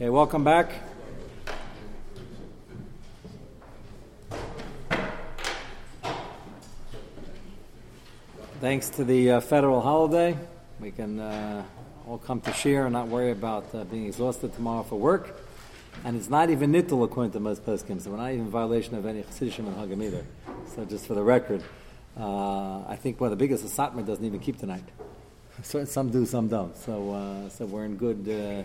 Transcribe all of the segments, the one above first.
Okay, welcome back. Thanks to the uh, federal holiday, we can uh, all come to share and not worry about uh, being exhausted tomorrow for work. And it's not even nittul according to most poskim, so we're not even in violation of any chassidishim and hagam either. So just for the record, uh, I think one of the biggest asatma doesn't even keep tonight. So some do, some don't. So uh, so we're in good.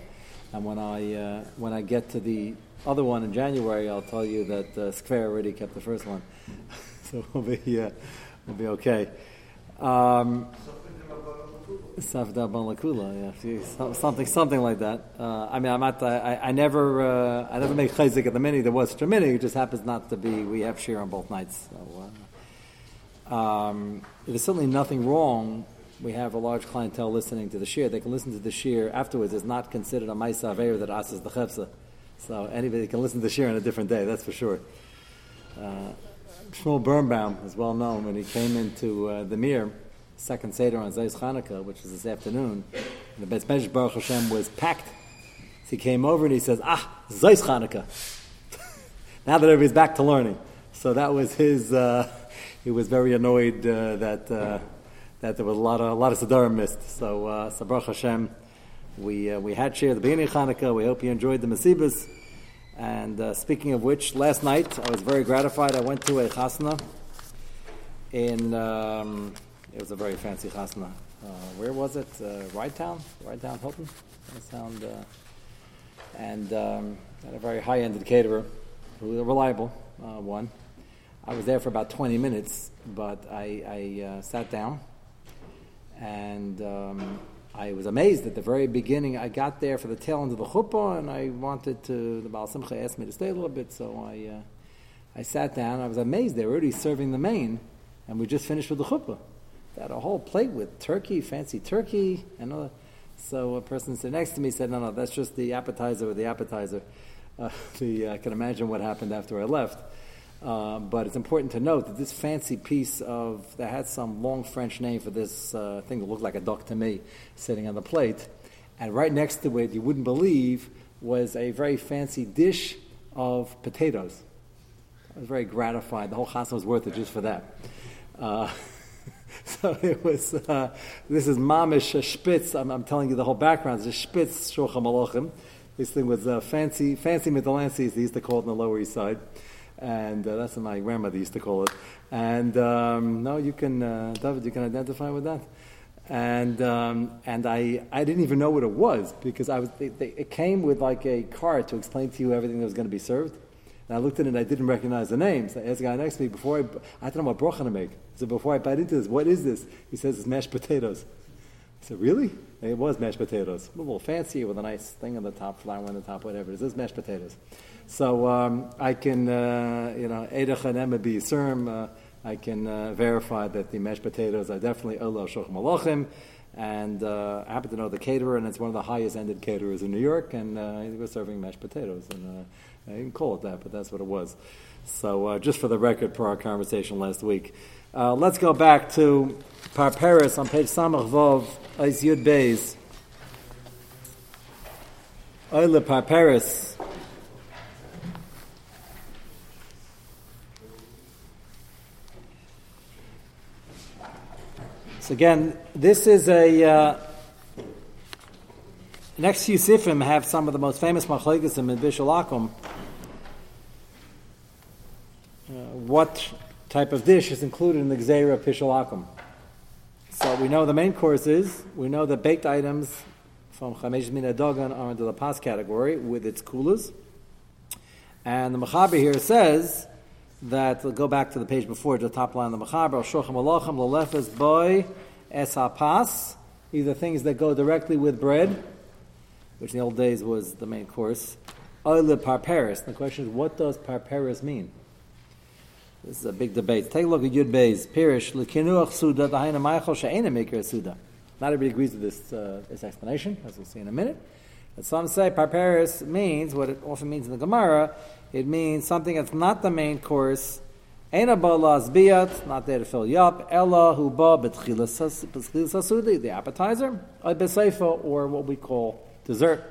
And when I uh, when I get to the other one in January, I'll tell you that uh, Square already kept the first one, so we'll be uh, we'll be okay. Um, Safda Balakula, yeah, something, something like that. Uh, I mean, I'm not. I, I never, uh, I never make chayzik at the mini. There was mini. It just happens not to be. We have shir on both nights. So, uh, um, there's certainly nothing wrong. We have a large clientele listening to the shir. They can listen to the shir afterwards. It's not considered a ma'isa aveir that asks the chefsa. So anybody can listen to the shir on a different day. That's for sure. Uh, Shmuel Berenbaum is well known when he came into uh, the Mir second Seder on Zayis Chanukah, which is this afternoon, and the Beis Medrash Baruch Hashem was packed. So he came over and he says, Ah, Zayis Chanukah. now that everybody's back to learning. So that was his, uh, he was very annoyed uh, that, uh, that there was a lot of, a lot of Siddharim missed. So, uh, so Baruch Hashem, we, uh, we had shared the beginning of Chanukah. We hope you enjoyed the Masibas. And uh, speaking of which, last night I was very gratified. I went to a chasna in um, it was a very fancy chasna. Uh, where was it? Uh, Town? Rye Town Hilton? Sound, uh, and um, had a very high-end caterer, a reliable uh, one. I was there for about 20 minutes, but I, I uh, sat down and um, I was amazed at the very beginning. I got there for the tail end of the chuppah, and I wanted to. The Baal Simcha asked me to stay a little bit, so I uh, I sat down. I was amazed they were already serving the main, and we just finished with the chuppah. They had a whole plate with turkey, fancy turkey, and all. So a person sitting next to me said, "No, no, that's just the appetizer or the appetizer." Uh, the, I can imagine what happened after I left. Uh, but it's important to note that this fancy piece of that had some long French name for this uh, thing that looked like a duck to me, sitting on the plate, and right next to it, you wouldn't believe, was a very fancy dish of potatoes. I was very gratified. The whole chasna was worth it just for that. Uh, so it was, uh, this is Mamish Spitz. I'm, I'm, telling you the whole background. It's a Spitz Shulchan. This thing was uh, fancy, fancy Mittelansis, they used to call it on the Lower East Side. And uh, that's what my grandmother used to call it. And um, no, you can, uh, David, you can identify with that. And um, and I, I didn't even know what it was because I was they, they, it came with like a card to explain to you everything that was going to be served. And I looked at it and I didn't recognize the names. I asked the guy next to me before I, I don't know what brocha to make. So before I bite into this, what is this? He says it's mashed potatoes. Said, really? It was mashed potatoes. A little fancy with a nice thing on the top, flour on the top, whatever. It is It's mashed potatoes. So um, I can, uh, you know, Edach and uh, I can uh, verify that the mashed potatoes are definitely Ola Shoch Malachim. And uh, I happen to know the caterer, and it's one of the highest ended caterers in New York, and uh, he was serving mashed potatoes. And uh, I didn't call it that, but that's what it was. So, uh, just for the record, for our conversation last week, let's go back to Parperis on page Samach Vov, Eis Yud Beis. Oile Parperis. So again, this is a uh, next few sifrim have some of the most famous machlekes in Bishul Akum what type of dish is included in the Gzeira Pishalakum. So we know the main course is, we know that baked items from Chamesh Mina Dogan are under the Pas category with its kulas. And the Mechaber here says that, we'll go back to the page before, to the top line of the Mechaber, Shochem Alochem, Lelefes Boy, Es HaPas, either things that go directly with bread, which in the old days was the main course, Oile Parperis. The question is, what does Parperis mean? This is a big debate. Take a look at Yud Beis. Pirish, L'kinuach Suda, Maichel She'ena Maker Suda. Not everybody agrees with this, uh, this explanation, as we'll see in a minute. But some say Parperis means, what it often means in the Gemara, it means something that's not the main course, Ena Balas Biyat, not there to fill you up, Ella Huba Betchilas Sasudi, the appetizer, or Beseifa, or what we call dessert.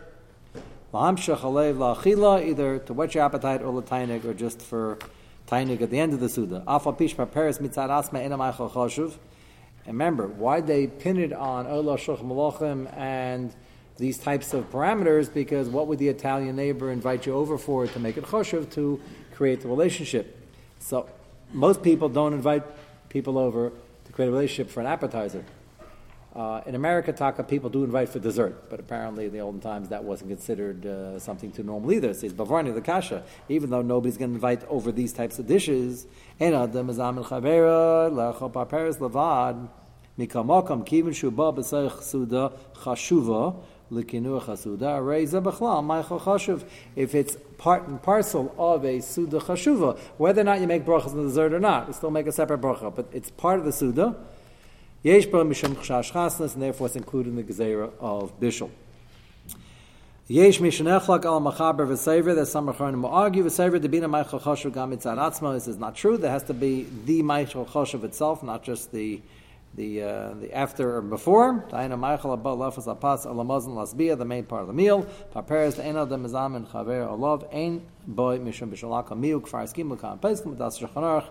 Lahamshach alev la'achila, either to whet your appetite or l'tainig, or just for tainig at the end of the Suda. Afa pish paperes mitzad asma choshuv. Remember, why they pin it on Ola Shulch Malachim and these types of parameters? Because what would the Italian neighbor invite you over for to make it choshev to create the relationship? So most people don't invite people over to create a relationship for an appetizer. Uh, in America, Taka, people do invite for dessert, but apparently in the olden times that wasn't considered uh, something too normal either. It says Bavarni, the kasha, even though nobody's going to invite over these types of dishes. levad, mikamokam kivin shuba b'seich suda chashuva, if it's part and parcel of a Suda Chashuva, whether or not you make brachas in the dessert or not, you still make a separate bracha, but it's part of the Suda. Yesh mishum chashash and therefore it's included in the gezerah of bishul. Yesh mishanechlak al machaber v'sever. There's some rechonim will argue v'sever debina meichel choshev gam mitzad atzma. This is not true. There has to be the meichel choshev itself, not just the the uh, the after or before. Taina meichel abba lafas apas alamazon lasbia, the main part of the meal. Paperes the eno demizam and chaver olav ein boy mishum b'shalaka miu kfar skim l'kam peskim das shulchan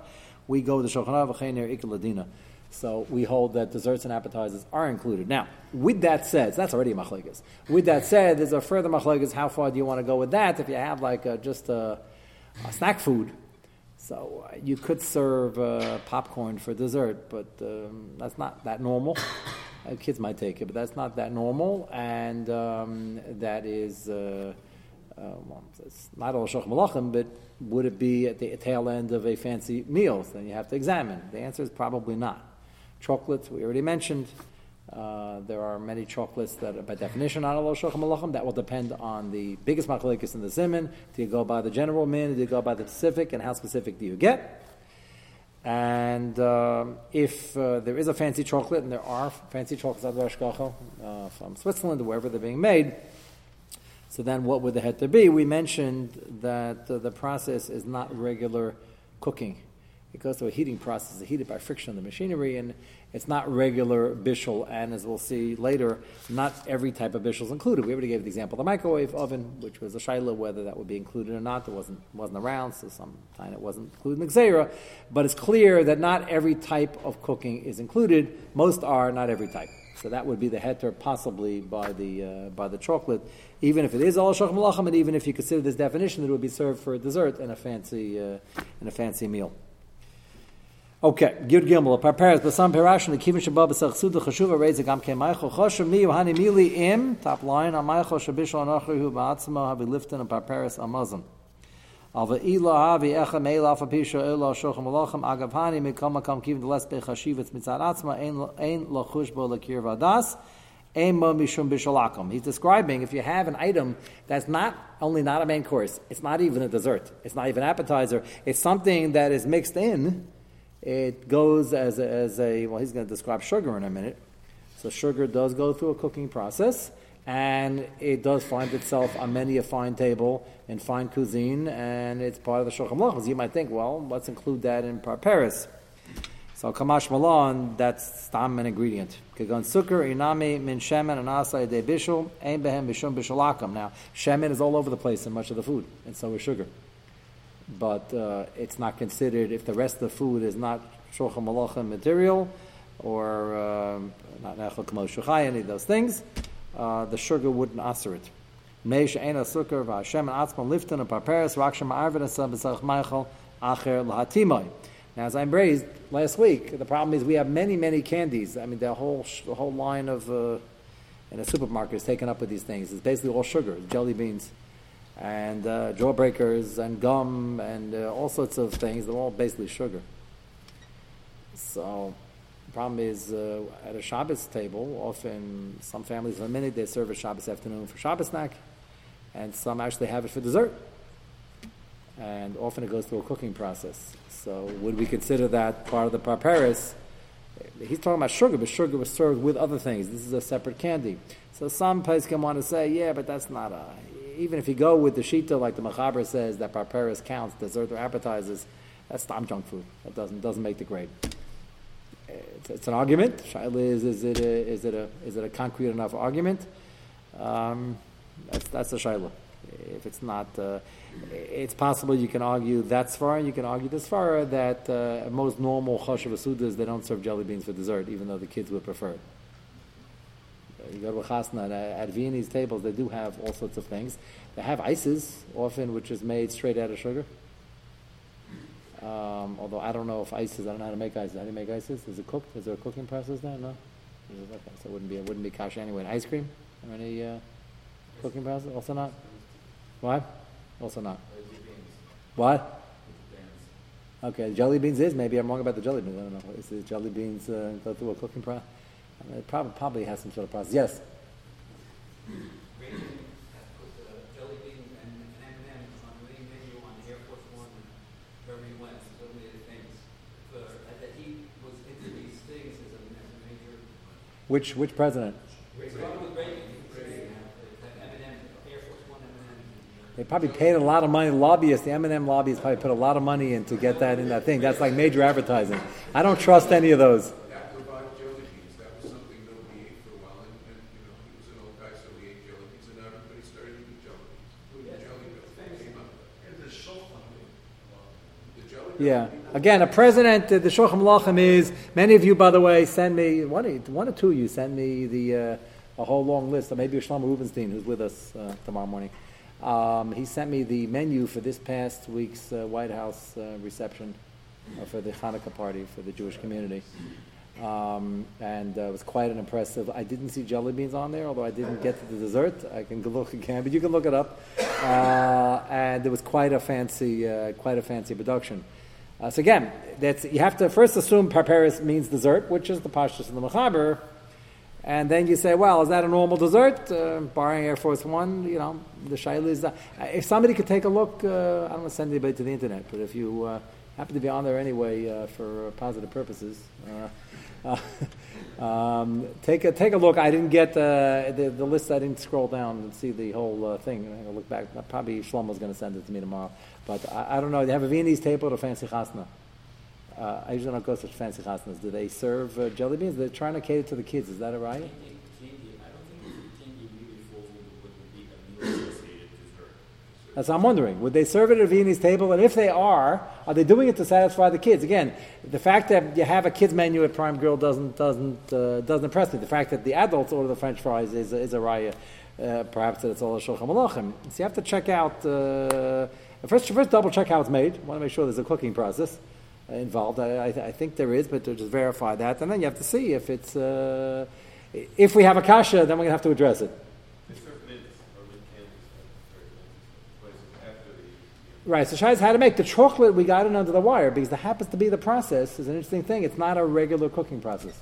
We go to shulchan aruch v'cheiner ikaladina. So we hold that desserts and appetizers are included. Now, with that said, so that's already a machlekes. With that said, there's a further machlekes. How far do you want to go with that? If you have like a, just a, a, snack food, so uh, you could serve uh, popcorn for dessert, but um, that's not that normal. Uh, kids might take it, but that's not that normal, and um, that is. Uh, uh, well, it's not all shach malachim, but would it be at the tail end of a fancy meal? Then you have to examine. The answer is probably not. Chocolates, we already mentioned. Uh, there are many chocolates that are by definition not Allah Shochem Malachim. That will depend on the biggest machlekes in the Zimin. Do you go by the general min? Do you go by the specific? And how specific do you get? And um, if uh, there is a fancy chocolate, and there are fancy chocolates out of uh, from Switzerland wherever they're being made, so then what would the heter be? We mentioned that uh, the process is not regular cooking. It goes through a heating process, it's heated by friction of the machinery, and it's not regular bishul. And as we'll see later, not every type of bishul is included. We already gave the example of the microwave oven, which was a shaila, whether that would be included or not. It wasn't wasn't around, so time it wasn't included in the xera. But it's clear that not every type of cooking is included. Most are, not every type. So that would be the heter possibly by the uh, by the chocolate, even if it is all malachim, and even if you consider this definition that it would be served for a dessert and a fancy uh, in a fancy meal. Okay, Gid Gimel, Parparas, Basam Perash, and the Kivin Shabbat Basach Suda Chashuva, Reis Gam Ke Maichel Choshev Mi Yohani Mili Im, top line, on Maichel Shabishal Anachri Hu Ba'atzma Havi Lifton and Parparas Amazon. Al Ve'ila Havi Echa Meil Alfa Pisha Ila Shochem Alochem Agav Hani Mikam Makam Kivin Deles Bechashivitz Mitzad Atzma Ein Lachush Bo Lakir Vadas He's describing if you have an item that's not only not a main course, it's not even a dessert, it's not even appetizer, it's something that is mixed in it goes as a, as a well, he's going to describe sugar in a minute. So sugar does go through a cooking process, and it does find itself on many a fine table in fine cuisine, and it's part of the shulchan aruch. You might think, well, let's include that in Paris. So kamash malon, that's stam an ingredient. Kagon sukkar inami min shemen and asay de bishul ein behem bishum bishulakam. Now shemen is all over the place in much of the food, and so is sugar but uh, it's not considered if the rest of the food is not shulchan malachim material or um, not nechel kamo any of those things, uh, the sugar wouldn't answer it. Now, as I raised last week, the problem is we have many, many candies. I mean, the whole the whole line of uh, in a supermarket is taken up with these things. It's basically all sugar, jelly beans and uh, jawbreakers and gum and uh, all sorts of things. They're all basically sugar. So the problem is uh, at a Shabbos table, often some families in a minute they serve a Shabbos afternoon for Shabbos snack, and some actually have it for dessert. And often it goes through a cooking process. So would we consider that part of the parparis? He's talking about sugar, but sugar was served with other things. This is a separate candy. So some places can want to say, yeah, but that's not a even if you go with the shita like the Machaber says that parperis counts dessert or appetizers, that's not junk food. That doesn't doesn't make the grade. It's, it's an argument. Shaila is is it a, is it a is it a concrete enough argument? Um, that's that's the shaila. if it's not, uh, it's possible you can argue that's far, and you can argue this far that uh, most normal sudas they don't serve jelly beans for dessert, even though the kids would prefer it. You go to a chasna at, at Viennese tables, they do have all sorts of things. They have ices often, which is made straight out of sugar. Um, although I don't know if ices, I don't know how to make ices. How do you make ices? Is it cooked? Is there a cooking process there? No. Okay, so it wouldn't be it wouldn't be kasha anyway. And ice cream or any uh, cooking process? Also not. Why? Also not. What? Okay, jelly beans is maybe I'm wrong about the jelly beans. I don't know. Is the jelly beans uh, go through a cooking process? I mean, it probably probably has some sort of process. Yes. Which which president? They probably paid a lot of money. Lobbyists, the M&M lobbyists, probably put a lot of money in to get that in that thing. That's like major advertising. I don't trust any of those. Yeah. Again, a president, the Shochem Lachem is, many of you, by the way, send me, one, one or two of you send me the, uh, a whole long list, or maybe Shlomo Rubenstein, who's with us uh, tomorrow morning. Um, he sent me the menu for this past week's uh, White House uh, reception uh, for the Hanukkah party for the Jewish community. Um, and uh, it was quite an impressive. I didn't see jelly beans on there, although I didn't get to the dessert. I can look again, but you can look it up. and it was quite a fancy, quite a fancy production. Uh, so again, that's, you have to first assume parparis means dessert, which is the pashtus in the mechaber, and then you say, well, is that a normal dessert? Uh, barring Air Force One, you know, the shaila is that. Uh, if somebody could take a look, uh, I don't want to send anybody to the internet, but if you uh, happen to be on there anyway uh, for positive purposes, um, take a take a look. I didn't get the the list. I didn't scroll down and see the whole thing. I'm gonna look back. Probably Shlomo's going to send it to me tomorrow. But I, I, don't know. Do they have a Viennese table or a fancy chasna. Uh, I usually don't go to such fancy chasnas. Do they serve uh, jelly beans? They're trying to cater to the kids. Is that right? That's I'm wondering. Would they serve it at a Viennese table? And if they are, are they doing it to satisfy the kids? Again, the fact that you have a kids menu at Prime Grill doesn't doesn't uh, doesn't impress me. The fact that the adults order the French fries is is a raya. Uh, perhaps that it's all a shulchan malachim. So you have to check out. Uh, First, first double check how it's made. want to make sure there's a cooking process uh, involved. I, I, I, think there is, but to just verify that, and then you have to see if it's uh, if we have a kasha, then we're to have to address it. Right, so Shai how to make the chocolate. We got it under the wire because that happens to be the process. Is an interesting thing. It's not a regular cooking process.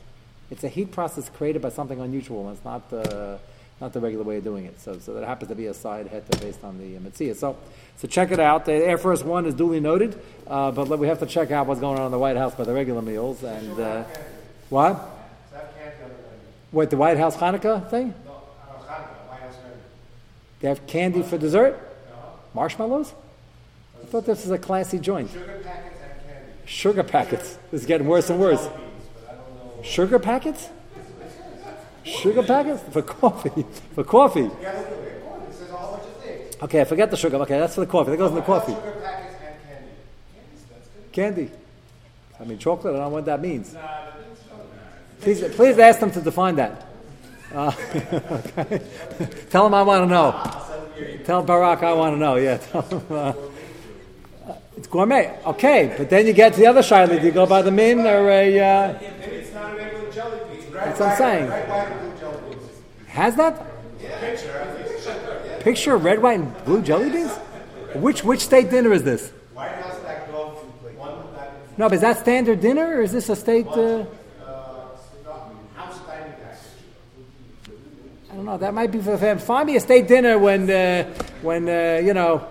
It's a heat process created by something unusual. It's not the not the regular way of doing it. So, so that happens to be a side heter based on the uh, So, so check it out. The Air Force One is duly noted, uh, but we have to check out what's going on in the White House by the regular meals. And uh, what? What the White House Hanukkah thing? No, Hanukkah, White House They have candy for dessert. Marshmallows. I thought this was a classy joint. Sugar packets and candy. Sugar packets. This is getting worse and worse. Sugar packets? Sugar packets? For coffee. For coffee. Okay, I forget the sugar. Okay, that's for the coffee. That goes in the coffee. Sugar packets and candy. Candy. I mean, chocolate, I don't know what that means. Please, please ask them to define that. Uh, okay. Tell them I want to know. Tell Barack I want to know. Yeah. Tell Him, uh, it's gourmet. Okay, but then you get to the other side. Do you go by the min or a. Uh, it's not a regular jelly bean. That's what I'm saying. Has that? Picture of red, white, and blue jelly beans? Which which state dinner is this? White House back back No, but is that standard dinner or is this a state? Uh. I don't know. That might be for them. find me a state dinner when uh, when uh, you know.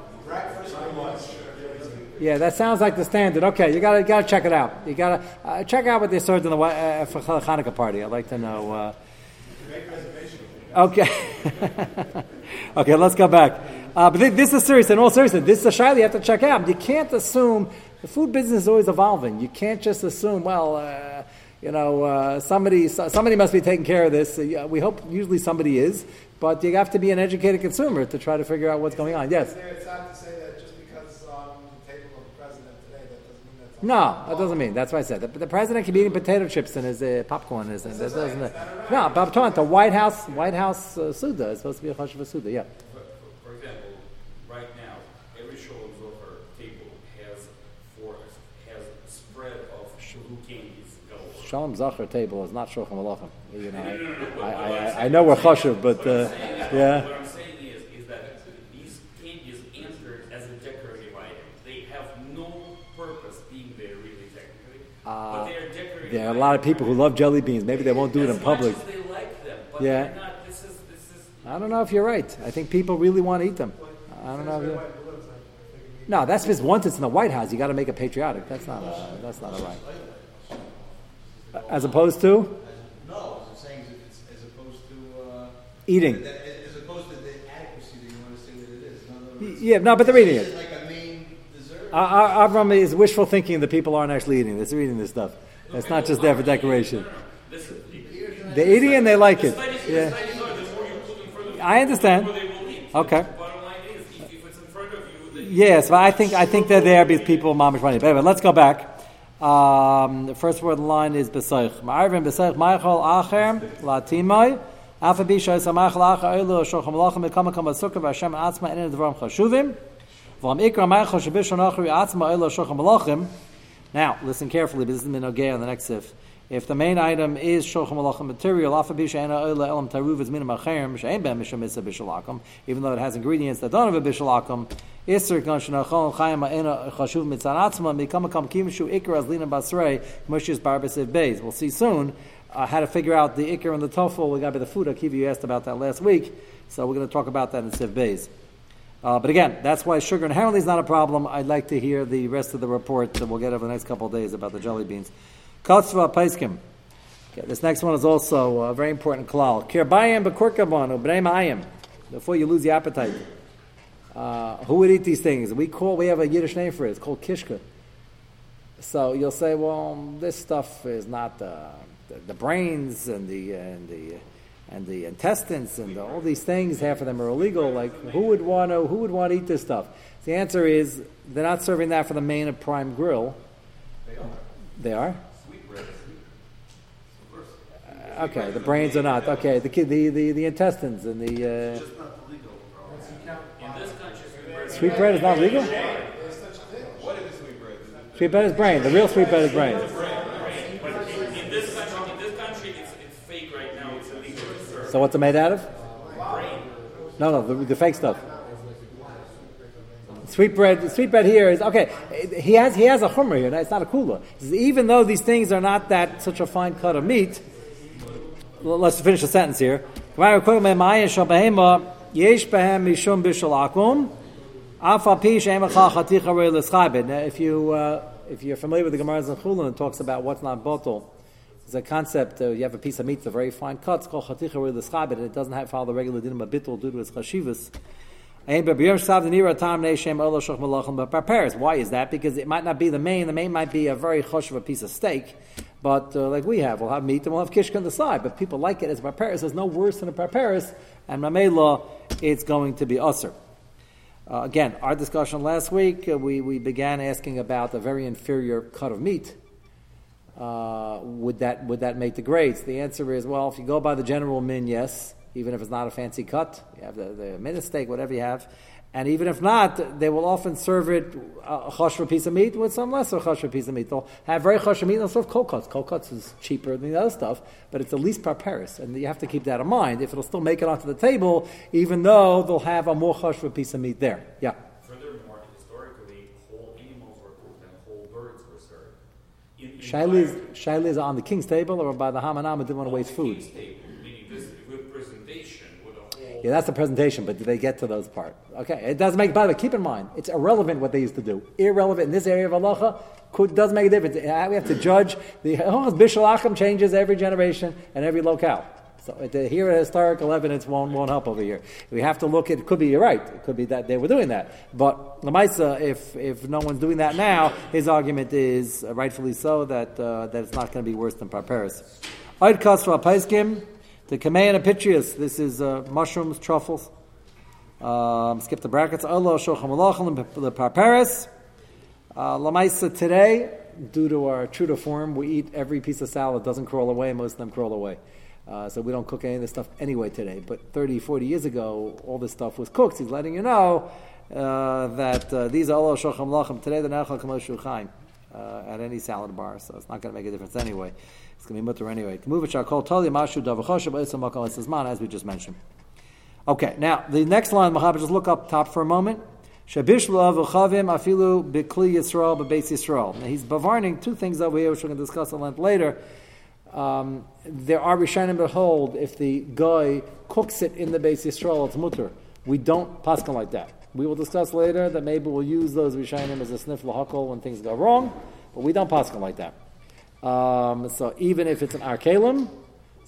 Yeah, that sounds like the standard. Okay, you gotta gotta check it out. You gotta uh, check out what they served in the uh, for Hanukkah party. I'd like to know. Uh, okay, okay, let's go back. Uh, but this is serious. In all seriousness, this is a shaila you have to check out. You can't assume the food business is always evolving. You can't just assume, well, uh, you know, uh, somebody somebody must be taking care of this. we hope usually somebody is, but you have to be an educated consumer to try to figure out what's going on. Yes. It's not to say that just because it's on the table of the president today, that doesn't mean that's. No, that doesn't mean. That's what I said. The, the president can be eating potato chips and his uh, popcorn. Is, that doesn't. no, but I'm talking the White House. White House uh, Suda is supposed to be a chashuv Suda. Yeah. For, for example, right now, every table has four, has spread of candies. Shalom Zachar table is not Shulchan Malachim. You know, I, I, I, I know we're chashuv, but uh, yeah. What I'm saying is, is that these candies enter as a decorative item. They have no purpose being there really technically, but they are decorative. There are a lot of people who love jelly beans. Maybe they won't do it in public. Much as they like them, but Yeah. not. This is this is. I don't know if you're right. I think people really want to eat them. I don't know. If you no, that's just once it's in the White House, you got to make it patriotic. That's not a, that's not a right. As opposed to No, I'm saying as opposed to, uh, eating. as opposed to the adequacy that you want to say that it is. Yeah, no, but they're eating is it. it like a main dessert? Uh, Avram is wishful thinking that people aren't actually eating this. They're eating this stuff. It's not just there for decoration. Listen, They're eating and they like it. Yeah, I understand. they eat. Okay. Yes, but I think I think they're there because people mamish money. But anyway, let's go back. Um, the first word in line is besoich. Ma'arvin besoich ma'achol acher latimai. Alpha bisha samachol acher elu shochem lachem mekama kama sukkah atzma enen dvarim chashuvim. Ma'achol achri atzma. Now, listen carefully, this is minogay on the next sif. If the main item is shochem malachim material, even though it has ingredients that don't have a bishalakum, iser kan shenachol chayim ena chashuv mitzanatzma, mikama kam kimishu ikar as lina basrei, mushis barbasiv beis. We'll see soon uh, how to figure out the ikar and the tofu. We got to be the food. Akiva, you asked about that last week, so we're going to talk about that in Siv Beis. Uh, but again, that's why sugar inherently is not a problem. I'd like to hear the rest of the report that we'll get over the next couple of days about the jelly beans. Katzva Paiskim. Okay, this next one is also a very important klal. Kirbayim bekurkabanu b'nei ma'ayim. Before you lose the appetite. Uh, who would eat these things? We call we have a Yiddish name for it. It's called kishka. So you'll say, well, this stuff is not uh, the, the brains and the and the and the intestines and the, all these things. Half of them are illegal. Like who would want to who would want to eat this stuff? The answer is they're not serving that for the main of prime grill. They are. They Uh, Okay, the brains are not. Okay, the kid, the, the, the intestines and the uh, in this country, sweet bread sweet bread is not legal. Sweet bread is brain. The real sweet bread is brain. in this country, in this country, it's, it's fake right now. It's illegal to serve. So what's it made out of? No, no, the, the fake stuff. Sweet bread. Sweet bread here is okay. He has he has a hummer here. It's not a kula. Even though these things are not that such a fine cut of meat. Let's finish the sentence here. If you uh, if you're familiar with the Gemara's in Chullin, it talks about what's not bottle. There's a concept. Uh, you have a piece of meat, it's a very fine cut. It's called chaticha rei l'schabed, and it doesn't have follow the regular dinim of bittul due to its chashivas. Why is that? Because it might not be the main. The main might be a very chush of a piece of steak. But uh, like we have, we'll have meat and we'll have kishka on the side. But people like it as prepares. There's no worse than a prepares. And mamela, it's going to be usr. Uh, again, our discussion last week, uh, we, we began asking about a very inferior cut of meat. Uh, would that would that make the grades? The answer is well, if you go by the general min, yes. Even if it's not a fancy cut, you have the, the minute steak, whatever you have. And even if not, they will often serve it uh, a chashra piece of meat with some lesser chashra piece of meat. They'll have very chashra meat. They'll serve cold cuts. Cuts is cheaper than the other stuff, but it's the least prepares, and you have to keep that in mind. If it'll still make it onto the table, even though they'll have a more chashra piece of meat there. Yeah. Furthermore, historically, whole animals were cooked and whole birds were served. In, in Shaila is, prior- Shaila is on the king's table or by the Hamanam didn't want to waste food. Table, meaning this with presentation, with a whole. Yeah, that's the presentation, but do they get to those part? Okay, it does make, by the way, keep in mind, it's irrelevant what they used to do. Irrelevant in this area of halacha, could, does make a difference. We have to judge, the oh, Bishul Achim changes every generation and every locale. So uh, hear historical evidence won't, won't help over here. We have to look at, it could be, you're right, it could be that they were doing that. But Lamaisa, if, if no one's doing that now, his argument is, uh, rightfully so, that, uh, that it's not going to be worse than Parperis. Oid Kasra Paiskim, The Kamei Apitrius, this is uh, mushrooms, truffles. Um, skip the brackets. Allah Shochem Malachim, the Parparis. Uh, Lamaisa today, due to our true to form, we eat every piece of salad doesn't crawl away, most of them crawl away. Uh, so we don't cook any of this stuff anyway today. But 30, 40 years ago, all this stuff was cooked. He's letting you know uh, that uh, these are Allah Shochem Lachem. Today they're Nachal Kamoshu Chaim uh, at any salad bar, so it's not going to make a difference anyway. It's going to be mutter anyway. Move it Shakol Tali Mashu Davachosha as we just mentioned. Okay, now the next line, Mahaber, just look up top for a moment. Afilu. Now he's bavarning two things over here, which we're going to discuss at length later. Um, there are Rishonim behold, if the guy cooks it in the Beis Yisrael, it's mutter. We don't paskin like that. We will discuss later that maybe we'll use those Rishonim as a sniff lahakol when things go wrong, but we don't paskin like that. Um, so even if it's an arkalim,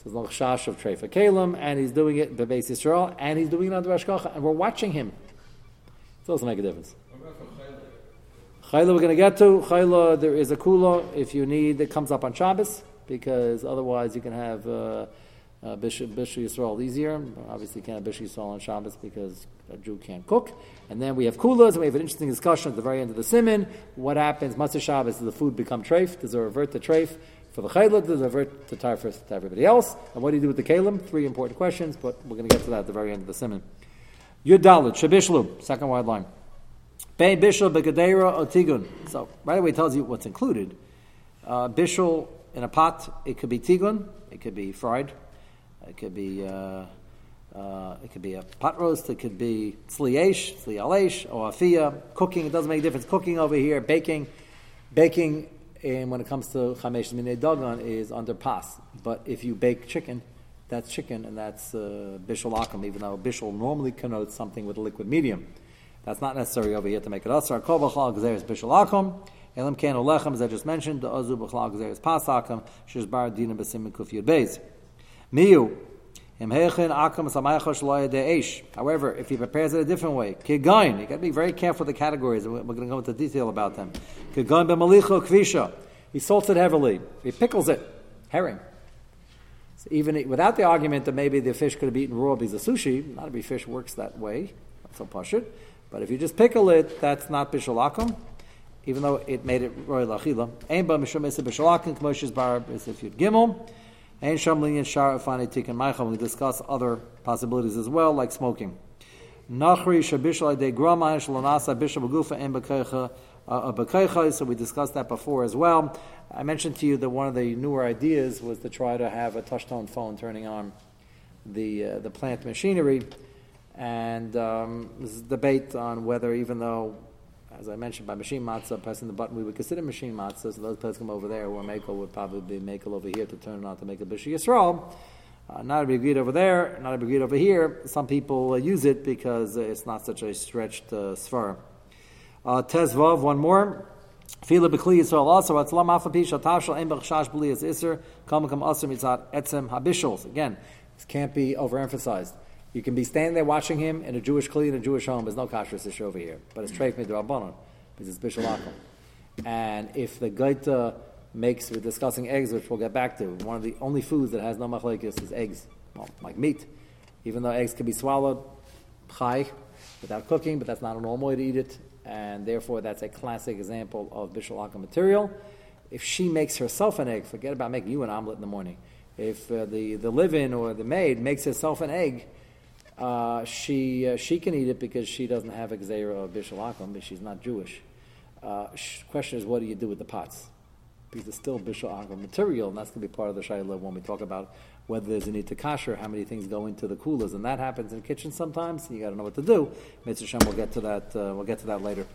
says no chash of treifa kalim, and he's doing it bebeis Yisrael, and he's doing it under Ashkacha, and we're watching him. It doesn't make a difference. Chayla we're going to get to. Chayla, there is a kula if you need, that comes up on Shabbos because otherwise you can have uh, uh, Bishul, Yisrael easier. Obviously, you can't have Bishul Yisrael on Shabbos because a Jew can't cook. And then we have kulas, and we have an interesting discussion at the very end of the simon. What happens, Matzah Shabbos, does the food become treif? Does it revert to treif? For the chayla, does it revert to tarfus to everybody else? And what do you do with the kalim? Three important questions, but we're going to get to that at the very end of the simon. Yud Dalit, Shabishlu, second wide line. Bein Bishul Begadera Otigun. So right away it tells you what's included. Uh, Bishul in a pot. It could be tigun. It could be fried. It could be uh, uh, it could be a pot roast. It could be tzliesh, tzlialesh, or afia. Cooking. It doesn't make a difference. Cooking over here, baking, baking. And when it comes to chamesh minei is under pas. But if you bake chicken, that's chicken, and that's uh, bishul akum. Even though bishul normally connotes something with a liquid medium, that's not necessary over here to make it asar. B'chal is bishul akum. Elam kan olechem, as I just mentioned, the azu b'chlal gzeres pasakam, shiz bar dina b'sim kuf yud beis. Miyu. However, if he prepares it a different way, kigain, you got to be very careful with the categories, we're going to go into detail about them. Kigain b'malicho kvisha, he salts it heavily, he pickles it, herring. So even without the argument that maybe the fish could have eaten raw because of sushi, not every fish works that way, so push it. But if you just pickle it, that's not bishalakum even though it made it royal achila. Ein ba mishum esa b'shalakin k'moshes bar if you'd gimel. Ein sham linyan shar afani tikkun maicham. We discuss other possibilities as well, like smoking. Nachri shabishal de grama shalonasa bishal b'gufa ein b'keicha uh, so we discussed that before as well. I mentioned to you that one of the newer ideas was to try to have a touch-tone phone turning on the uh, the plant machinery, and um, there's a debate on whether, even though as I mentioned, by machine matzah, pressing the button, we would consider machine matzah. So those players come over there, where Makel would probably be Makel over here to turn it on to make a Bishri Yisrael. Uh, not a big greed over there, not a big greed over here. Some people uh, use it because it's not such a stretched uh, svar. Uh, Tezvav, one more. Fila b'kli Yisrael also. Atzlam afapi shatashal ein b'chshash b'li mitzat etzem habishals. Again, this can't be overemphasized. You can be standing there watching him in a Jewish kli in a Jewish home. There's no kashrus issue over here, but it's treif midrabanon because it's bishul akum. And if the gaita makes, we're discussing eggs, which we'll get back to. One of the only foods that has no machlekes is eggs, well, like meat. Even though eggs can be swallowed, chai, without cooking, but that's not a normal way to eat it, and therefore that's a classic example of bishul akum material. If she makes herself an egg, forget about making you an omelet in the morning. If uh, the, the live-in or the maid makes herself an egg, uh, she uh, she can eat it because she doesn't have a gzeira of bishalakum, but she's not Jewish. Uh, question is, what do you do with the pots? Because it's still bishalakum material, and that's going to be part of the shayla when we talk about whether there's a need to kasher, how many things go into the coolers, and that happens in kitchens kitchen sometimes. You got to know what to do. Mitzvah Shem, we'll get to that. Uh, we'll get to that later.